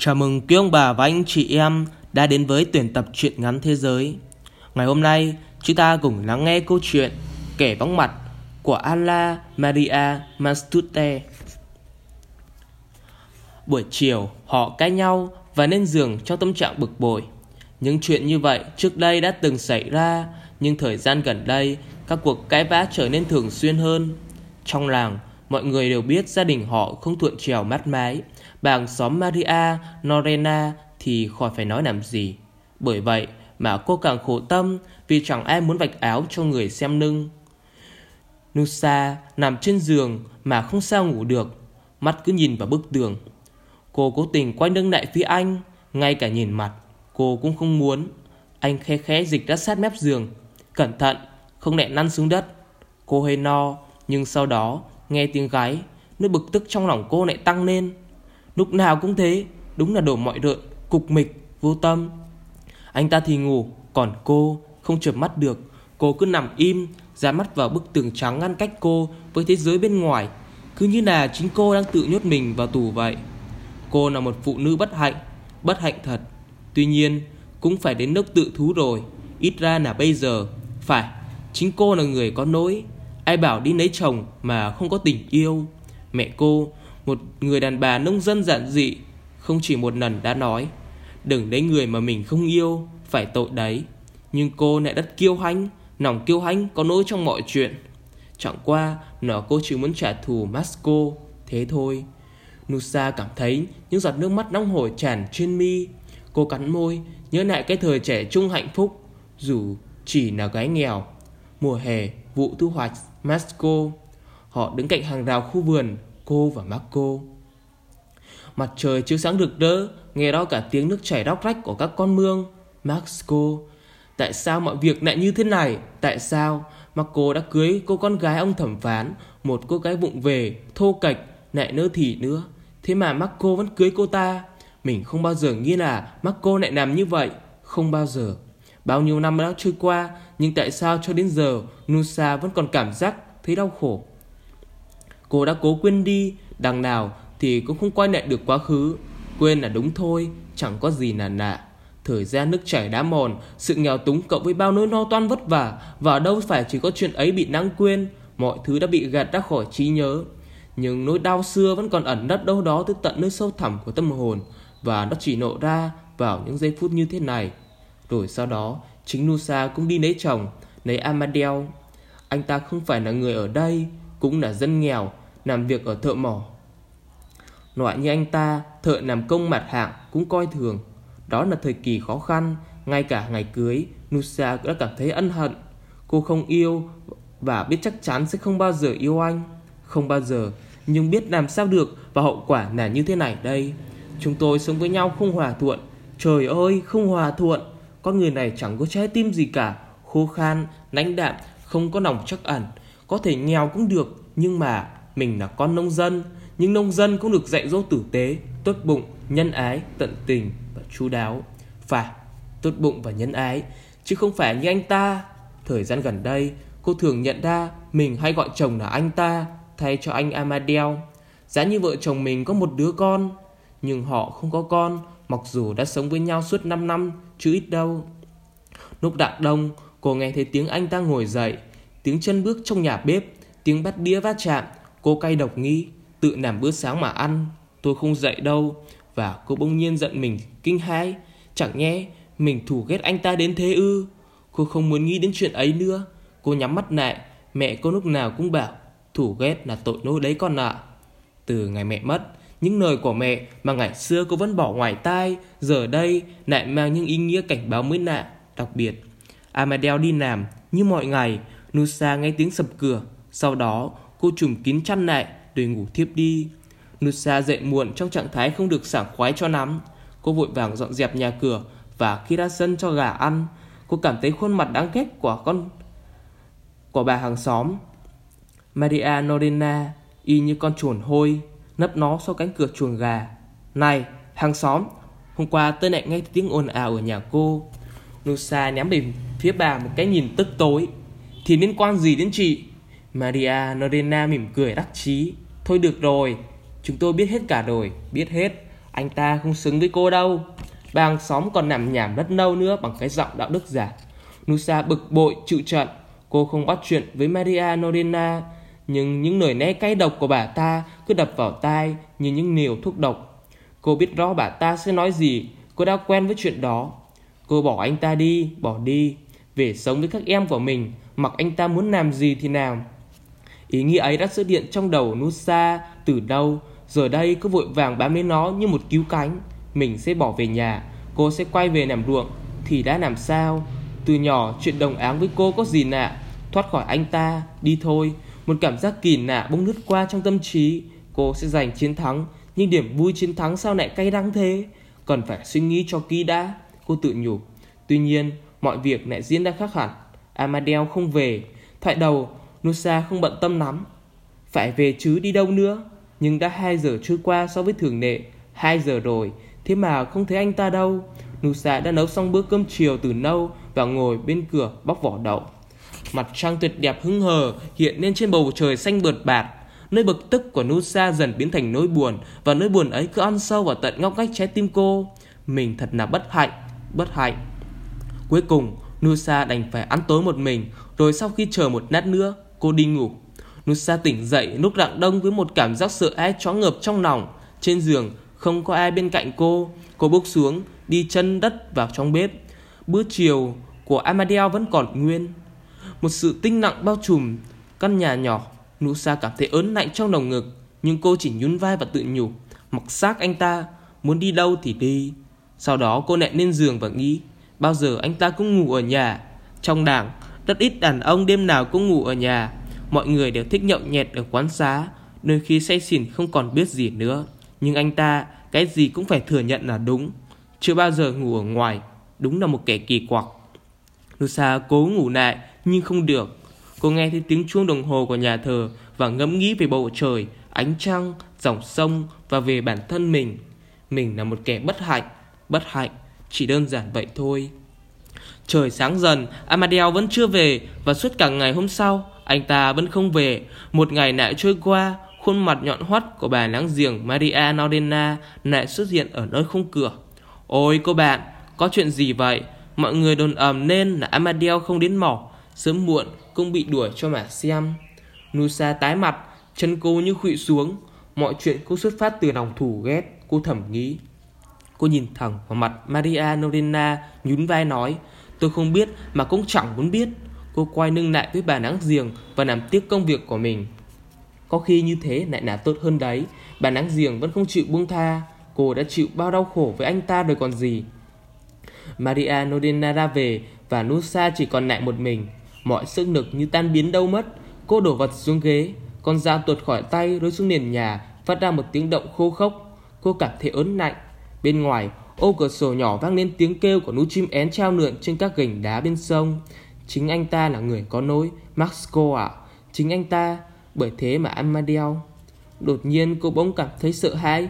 Chào mừng quý ông bà và anh chị em đã đến với tuyển tập truyện ngắn thế giới. Ngày hôm nay, chúng ta cùng lắng nghe câu chuyện Kẻ vắng mặt của Alla Maria Mastute. Buổi chiều, họ cãi nhau và lên giường trong tâm trạng bực bội. Những chuyện như vậy trước đây đã từng xảy ra, nhưng thời gian gần đây, các cuộc cãi vã trở nên thường xuyên hơn. Trong làng, mọi người đều biết gia đình họ không thuận trèo mát mái, bà xóm Maria Norena thì khỏi phải nói làm gì. Bởi vậy mà cô càng khổ tâm vì chẳng ai muốn vạch áo cho người xem lưng. Nusa nằm trên giường mà không sao ngủ được, mắt cứ nhìn vào bức tường. Cô cố tình quay lưng lại phía anh, ngay cả nhìn mặt, cô cũng không muốn. Anh khe khẽ dịch ra sát mép giường, cẩn thận, không lẽ năn xuống đất. Cô hơi no, nhưng sau đó nghe tiếng gái, nỗi bực tức trong lòng cô lại tăng lên. Lúc nào cũng thế Đúng là đổ mọi rợn Cục mịch Vô tâm. Anh ta thì ngủ Còn cô Không chợp mắt được. Cô cứ nằm im Dán mắt vào bức tường trắng ngăn cách cô Với thế giới bên ngoài. Cứ như là chính cô đang tự nhốt mình vào tù vậy. Cô là một phụ nữ bất hạnh Bất hạnh thật. Tuy nhiên Cũng phải đến lúc tự thú rồi. Ít ra là bây giờ Phải Chính cô là người có nỗi Ai bảo đi lấy chồng mà không có tình yêu. Mẹ cô, một người đàn bà nông dân giản dị, Không chỉ một lần đã nói, Đừng lấy người mà mình không yêu, Phải tội đấy. Nhưng cô lại rất kiêu hãnh, Nòng kiêu hãnh có nỗi trong mọi chuyện. Chẳng qua Nó cô chỉ muốn trả thù Masco, Thế thôi. Nusa cảm thấy những giọt nước mắt nóng hổi tràn trên mi. Cô cắn môi, Nhớ lại cái thời trẻ trung hạnh phúc, Dù chỉ là gái nghèo. Mùa hè vụ thu hoạch Masco Họ đứng cạnh hàng rào khu vườn cô và Marco. Mặt trời chiếu sáng rực rỡ, nghe đó cả tiếng nước chảy róc rách của các con mương. Marco, tại sao mọi việc lại như thế này? Tại sao Marco đã cưới cô con gái ông thẩm phán, một cô gái vụng về, thô kệch, lại nơ thì nữa. Thế mà Marco vẫn cưới cô ta. Mình không bao giờ nghĩ là Marco lại làm như vậy. Không bao giờ. Bao nhiêu năm đã trôi qua, nhưng tại sao cho đến giờ Nusa vẫn còn cảm giác thấy đau khổ? Cô đã cố quên đi Đằng nào thì cũng không quay lại được quá khứ Quên là đúng thôi Chẳng có gì là nạ. Thời gian nước chảy đá mòn Sự nghèo túng cộng với bao nỗi lo toan vất vả Và đâu phải chỉ có chuyện ấy bị lãng quên Mọi thứ đã bị gạt ra khỏi trí nhớ Nhưng nỗi đau xưa vẫn còn ẩn nấp đâu đó Tới tận nơi sâu thẳm của tâm hồn Và nó chỉ nộ ra vào những giây phút như thế này rồi sau đó Chính Nusa cũng đi lấy chồng Lấy Amadeo Anh ta không phải là người ở đây Cũng là dân nghèo làm việc ở thợ mỏ. Loại như anh ta, thợ làm công mặt hạng cũng coi thường. Đó là thời kỳ khó khăn, ngay cả ngày cưới, Nusa cũng đã cảm thấy ân hận. Cô không yêu và biết chắc chắn sẽ không bao giờ yêu anh. Không bao giờ, nhưng biết làm sao được và hậu quả là như thế này đây. Chúng tôi sống với nhau không hòa thuận. Trời ơi, không hòa thuận. Con người này chẳng có trái tim gì cả. Khô khan, lãnh đạm, không có lòng chắc ẩn. Có thể nghèo cũng được, nhưng mà mình là con nông dân, nhưng nông dân cũng được dạy dỗ tử tế, tốt bụng, nhân ái, tận tình và chú đáo. Phải, tốt bụng và nhân ái, chứ không phải như anh ta. Thời gian gần đây, cô thường nhận ra mình hay gọi chồng là anh ta thay cho anh Amadeo. Giá như vợ chồng mình có một đứa con, nhưng họ không có con, mặc dù đã sống với nhau suốt 5 năm, chứ ít đâu. Lúc đặng đông, cô nghe thấy tiếng anh ta ngồi dậy, tiếng chân bước trong nhà bếp, tiếng bắt đĩa va chạm, Cô cay độc nghĩ Tự làm bữa sáng mà ăn. Tôi không dậy đâu Và cô bỗng nhiên giận mình kinh hãi. Chẳng nhẽ mình thù ghét anh ta đến thế ư? Cô không muốn nghĩ đến chuyện ấy nữa. Cô nhắm mắt lại Mẹ cô lúc nào cũng bảo thù ghét là tội lỗi đấy con ạ. Từ ngày mẹ mất những lời của mẹ mà ngày xưa cô vẫn bỏ ngoài tai, Giờ đây lại mang những ý nghĩa cảnh báo mới lạ, Đặc biệt. Amadeo đi làm như mọi ngày, Nusa nghe tiếng sập cửa. Sau đó, Cô trùm kín chăn lại để ngủ thiếp đi. Nusa dậy muộn trong trạng thái không được sảng khoái cho lắm. Cô vội vàng dọn dẹp nhà cửa Và khi ra sân cho gà ăn, Cô cảm thấy khuôn mặt đáng ghét của con, Của bà hàng xóm. Maria Norena, Y như con chuồn hôi. Nấp nó sau cánh cửa chuồng gà. Này, hàng xóm, Hôm qua tôi lại nghe tiếng ồn ào ở nhà cô. Nusa ném về phía bà một cái nhìn tức tối. Thì liên quan gì đến chị? Maria Norena mỉm cười đắc chí. Thôi được rồi, Chúng tôi biết hết cả rồi, Biết hết. Anh ta không xứng với cô đâu. Bà hàng xóm còn nằm nhảm đất nâu nữa Bằng cái giọng đạo đức giả. Nusa bực bội, chịu trận. Cô không bắt chuyện với Maria Norena. Nhưng những lời né cay độc của bà ta Cứ đập vào tai như những liều thuốc độc. Cô biết rõ bà ta sẽ nói gì Cô đã quen với chuyện đó. Cô bỏ anh ta đi, bỏ đi Về sống với các em của mình Mặc anh ta muốn làm gì thì làm. Ý nghĩ ấy đã xuất hiện trong đầu Nusa từ đâu Giờ đây cứ vội vàng bám lấy nó như một cứu cánh. Mình sẽ bỏ về nhà Cô sẽ quay về làm ruộng Thì đã làm sao? Từ nhỏ chuyện đồng áng với cô có gì lạ? Thoát khỏi anh ta, đi thôi. Một cảm giác kỳ lạ bỗng lướt qua trong tâm trí. Cô sẽ giành chiến thắng, Nhưng điểm vui chiến thắng sao lại cay đắng thế? Cần phải suy nghĩ cho kỹ đã, Cô tự nhủ. Tuy nhiên, mọi việc lại diễn ra khác hẳn. Amadeo không về. Thoại đầu, Nusa không bận tâm lắm. Phải về chứ đi đâu nữa? Nhưng đã 2 giờ trôi qua so với thường lệ. 2 giờ rồi, Thế mà không thấy anh ta đâu. Nusa đã nấu xong bữa cơm chiều từ nâu Và ngồi bên cửa bóc vỏ đậu. Mặt trăng tuyệt đẹp hứng hờ Hiện lên trên bầu trời xanh bượt bạt. Nơi bực tức của Nusa dần biến thành nỗi buồn Và nỗi buồn ấy cứ ăn sâu vào tận ngóc ngách trái tim cô. Mình thật là bất hạnh Bất hạnh. Cuối cùng, Nusa đành phải ăn tối một mình, Rồi sau khi chờ một nát nữa, Cô đi ngủ. Nusa tỉnh dậy lúc rạng đông với một cảm giác sợ hãi chó ngợp trong lòng. Trên giường, không có ai bên cạnh cô. Cô bước xuống, Đi chân đất vào trong bếp. Bữa chiều của Amadeo vẫn còn nguyên. Một sự tinh nặng bao trùm, Căn nhà nhỏ Nusa cảm thấy ớn lạnh trong lồng ngực, Nhưng cô chỉ nhún vai và tự nhủ, Mặc xác anh ta, Muốn đi đâu thì đi. Sau đó cô nẹn lên giường và nghĩ, Bao giờ anh ta cũng ngủ ở nhà. Trong đảng, Rất ít đàn ông đêm nào cũng ngủ ở nhà. Mọi người đều thích nhậu nhẹt ở quán xá, Đôi khi say xỉn không còn biết gì nữa. Nhưng anh ta, Cái gì cũng phải thừa nhận là đúng. Chưa bao giờ ngủ ở ngoài, Đúng là một kẻ kỳ quặc. Nusa cố ngủ lại nhưng không được Cô nghe thấy tiếng chuông đồng hồ của nhà thờ Và ngẫm nghĩ về bầu trời Ánh trăng, dòng sông Và về bản thân mình Mình là một kẻ bất hạnh Bất hạnh, chỉ đơn giản vậy thôi Trời sáng dần, Amadeo vẫn chưa về và suốt cả ngày hôm sau, anh ta vẫn không về. Một ngày lại trôi qua, khuôn mặt nhọn hoắt của bà láng giềng Maria Nordena lại xuất hiện ở nơi khung cửa. Ôi cô bạn, có chuyện gì vậy? Mọi người đồn ầm nên là Amadeo không đến mỏ, sớm muộn cũng bị đuổi cho mà xem. Nusa tái mặt, chân cô như khuỵu xuống. Mọi chuyện cũng xuất phát từ lòng thủ ghét, cô thầm nghĩ. Cô nhìn thẳng vào mặt Maria Norena, nhún vai nói, tôi không biết mà cũng chẳng muốn biết. Cô quay lưng lại với bà nắng giềng và làm tiếc công việc của mình. Có khi như thế lại là tốt hơn đấy. Bà nắng giềng vẫn không chịu buông tha. Cô đã chịu bao đau khổ với anh ta rồi còn gì. Maria Norena ra về và Nusa chỉ còn lại một mình. Mọi sức lực như tan biến đâu mất. Cô đổ vật xuống ghế. Con dao tuột khỏi tay rơi xuống nền nhà, phát ra một tiếng động khô khốc. Cô cảm thấy ớn lạnh. Bên ngoài, ô cửa sổ nhỏ vang lên tiếng kêu của nú chim én treo lượn trên các gành đá bên sông. Chính anh ta là người có nỗi, Maxco ạ. À. Chính anh ta, bởi thế mà Amadeo. Đột nhiên cô bỗng cảm thấy sợ hãi,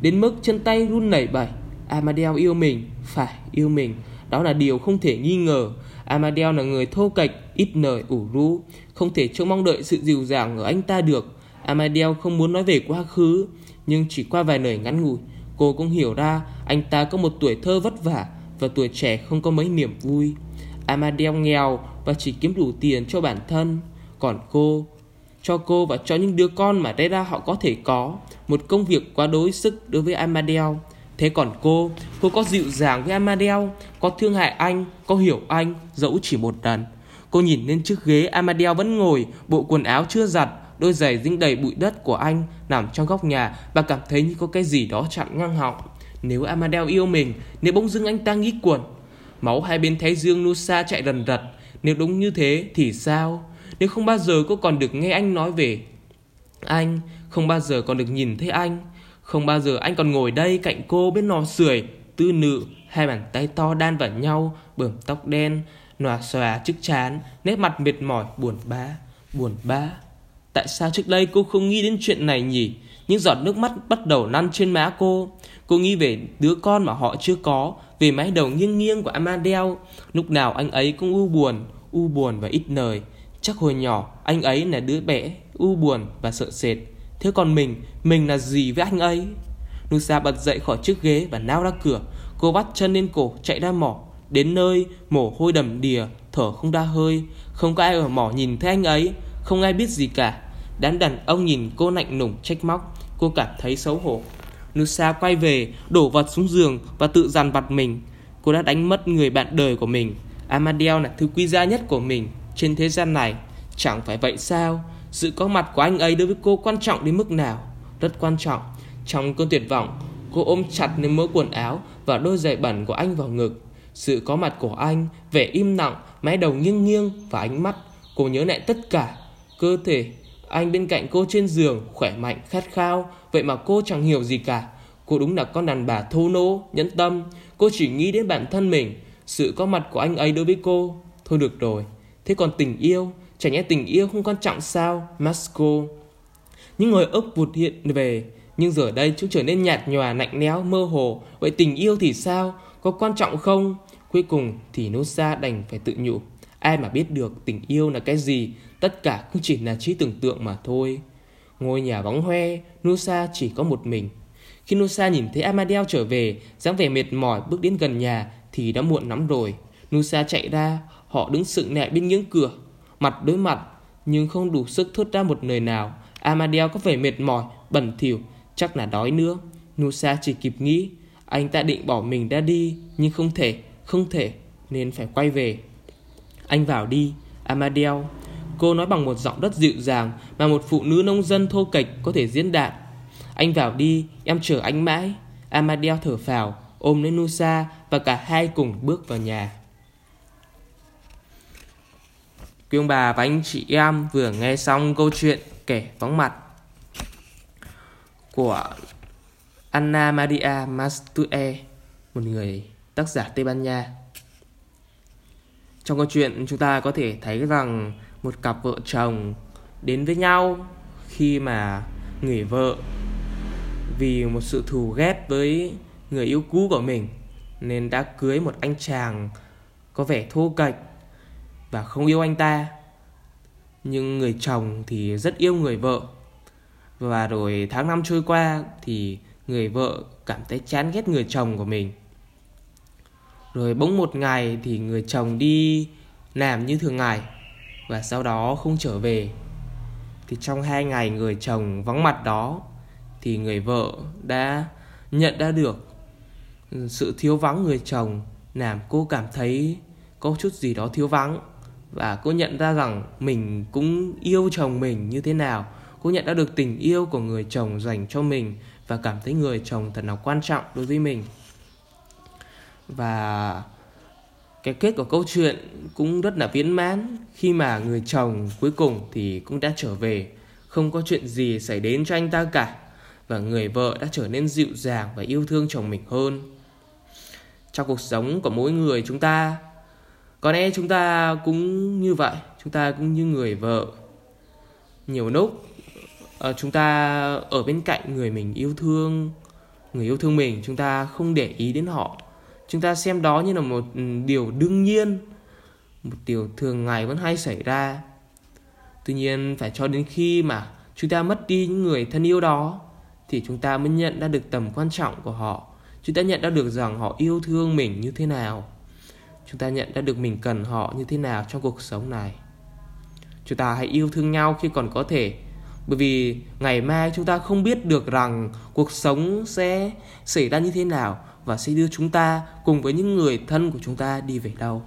đến mức chân tay run nảy bẩy. Amadeo yêu mình, phải yêu mình, đó là điều không thể nghi ngờ. Amadeo là người thô kệch, ít lời, ủ rũ, không thể trông mong đợi sự dịu dàng ở anh ta được. Amadeo không muốn nói về quá khứ, nhưng chỉ qua vài lời ngắn ngủi, cô cũng hiểu ra anh ta có một tuổi thơ vất vả và tuổi trẻ không có mấy niềm vui. Amadeo nghèo và chỉ kiếm đủ tiền cho bản thân, còn cô cho cô và cho những đứa con mà đây ra họ có thể có một công việc quá đối sức đối với Amadeo. Thế còn cô, cô có dịu dàng với Amadeo, có thương hại anh, có hiểu anh, dẫu chỉ một lần. Cô nhìn lên chiếc ghế Amadeo vẫn ngồi, bộ quần áo chưa giặt, đôi giày dính đầy bụi đất của anh nằm trong góc nhà và cảm thấy như có cái gì đó chặn ngang họng. Nếu Amadeo yêu mình, nếu bỗng dưng anh ta nghĩ quần, máu hai bên thái dương Nusa chạy rần rật, nếu đúng như thế thì sao? Nếu không bao giờ cô còn được nghe anh nói về anh, không bao giờ còn được nhìn thấy anh, không bao giờ anh còn ngồi đây cạnh cô bên lò sưởi, tư nự, hai bàn tay to đan vào nhau, bờm tóc đen, nòa xòa trước chán, nét mặt mệt mỏi, buồn bã, buồn bã. Tại sao trước đây cô không nghĩ đến chuyện này nhỉ? Những giọt nước mắt bắt đầu lăn trên má cô. Cô nghĩ về đứa con mà họ chưa có, về mái đầu nghiêng nghiêng của Amadeo. Lúc nào anh ấy cũng u buồn, u buồn và ít lời. Chắc hồi nhỏ anh ấy là đứa bé, u buồn và sợ sệt. Thế còn mình, mình là gì với anh ấy? Nusa bật dậy khỏi chiếc ghế và nao ra cửa. Cô bắt chân lên cổ chạy ra mỏ. Đến nơi, mồ hôi đầm đìa, thở không ra hơi. Không có ai ở mỏ nhìn thấy anh ấy, không ai biết gì cả. Đám đàn ông nhìn cô lạnh nùng trách móc. Cô cảm thấy xấu hổ. Nusa quay về, đổ vật xuống giường và tự dằn vặt mình. Cô đã đánh mất người bạn đời của mình. Amadeo là thứ quý giá nhất của mình trên thế gian này. Chẳng phải vậy sao? Sự có mặt của anh ấy đối với cô quan trọng đến mức nào? Rất quan trọng. Trong cơn tuyệt vọng, cô ôm chặt lên mớ quần áo và đôi giày bẩn của anh vào ngực. Sự có mặt của anh, vẻ im lặng, mái đầu nghiêng nghiêng và ánh mắt. Cô nhớ lại tất cả. Cơ thể, anh bên cạnh cô trên giường, khỏe mạnh, khát khao. Vậy mà cô chẳng hiểu gì cả. Cô đúng là con đàn bà thô nô, nhẫn tâm. Cô chỉ nghĩ đến bản thân mình. Sự có mặt của anh ấy đối với cô. Thôi được rồi. Thế còn tình yêu, Chẳng nhẽ tình yêu không quan trọng sao Masco Những người ốc vụt hiện về Nhưng giờ đây chúng trở nên nhạt nhòa lạnh lẽo mơ hồ Vậy tình yêu thì sao Có quan trọng không Cuối cùng thì Nusa đành phải tự nhủ Ai mà biết được tình yêu là cái gì Tất cả cũng chỉ là trí tưởng tượng mà thôi. Ngôi nhà vắng hoe Nusa chỉ có một mình. Khi Nusa nhìn thấy Amadeo trở về dáng vẻ mệt mỏi bước đến gần nhà Thì đã muộn lắm rồi. Nusa chạy ra Họ đứng sững nẹ bên những cửa. Mặt đối mặt nhưng không đủ sức thốt ra một lời nào. Amadeo có vẻ mệt mỏi, bẩn thỉu, chắc là đói nữa. Nusa chỉ kịp nghĩ, anh ta định bỏ mình ra đi, nhưng không thể, không thể, nên phải quay về. Anh vào đi, Amadeo. Cô nói bằng một giọng rất dịu dàng mà một phụ nữ nông dân thô kệch có thể diễn đạt. Anh vào đi, em chờ anh mãi. Amadeo thở phào, ôm lấy Nusa và cả hai cùng bước vào nhà. Quý ông bà và anh chị em vừa nghe xong câu chuyện kẻ vắng mặt của Anna Maria Mastue, một người tác giả Tây Ban Nha. Trong câu chuyện, chúng ta có thể thấy rằng một cặp vợ chồng đến với nhau khi mà người vợ vì một sự thù ghét với người yêu cũ của mình, nên đã cưới một anh chàng có vẻ thô kệch và không yêu anh ta. Nhưng người chồng thì rất yêu người vợ. Và rồi tháng năm trôi qua thì người vợ cảm thấy chán ghét người chồng của mình rồi bỗng một ngày thì người chồng đi làm như thường ngày và sau đó không trở về. Thì trong hai ngày người chồng vắng mặt đó thì người vợ đã nhận ra được sự thiếu vắng người chồng làm cô cảm thấy có chút gì đó thiếu vắng và cô nhận ra rằng mình cũng yêu chồng mình như thế nào. Cô nhận ra được tình yêu của người chồng dành cho mình và cảm thấy người chồng thật là quan trọng đối với mình và cái kết của câu chuyện cũng rất là viên mãn. Khi mà người chồng cuối cùng thì cũng đã trở về. Không có chuyện gì xảy đến cho anh ta cả. Và người vợ đã trở nên dịu dàng và yêu thương chồng mình hơn. Trong cuộc sống của mỗi người chúng ta, có lẽ chúng ta cũng như vậy. Chúng ta cũng như người vợ. Nhiều lúc ờ, chúng ta ở bên cạnh người mình yêu thương, người yêu thương mình, chúng ta không để ý đến họ chúng ta xem đó như là một ừ, điều đương nhiên, một điều thường ngày vẫn hay xảy ra. Tuy nhiên, phải cho đến khi mà chúng ta mất đi những người thân yêu đó, thì chúng ta mới nhận ra được tầm quan trọng của họ. Chúng ta nhận ra được rằng họ yêu thương mình như thế nào. Chúng ta nhận ra được mình cần họ như thế nào trong cuộc sống này. Chúng ta hãy yêu thương nhau khi còn có thể, bởi vì ngày mai chúng ta không biết được rằng cuộc sống sẽ xảy ra như thế nào và sẽ đưa chúng ta cùng với những người thân của chúng ta đi về đâu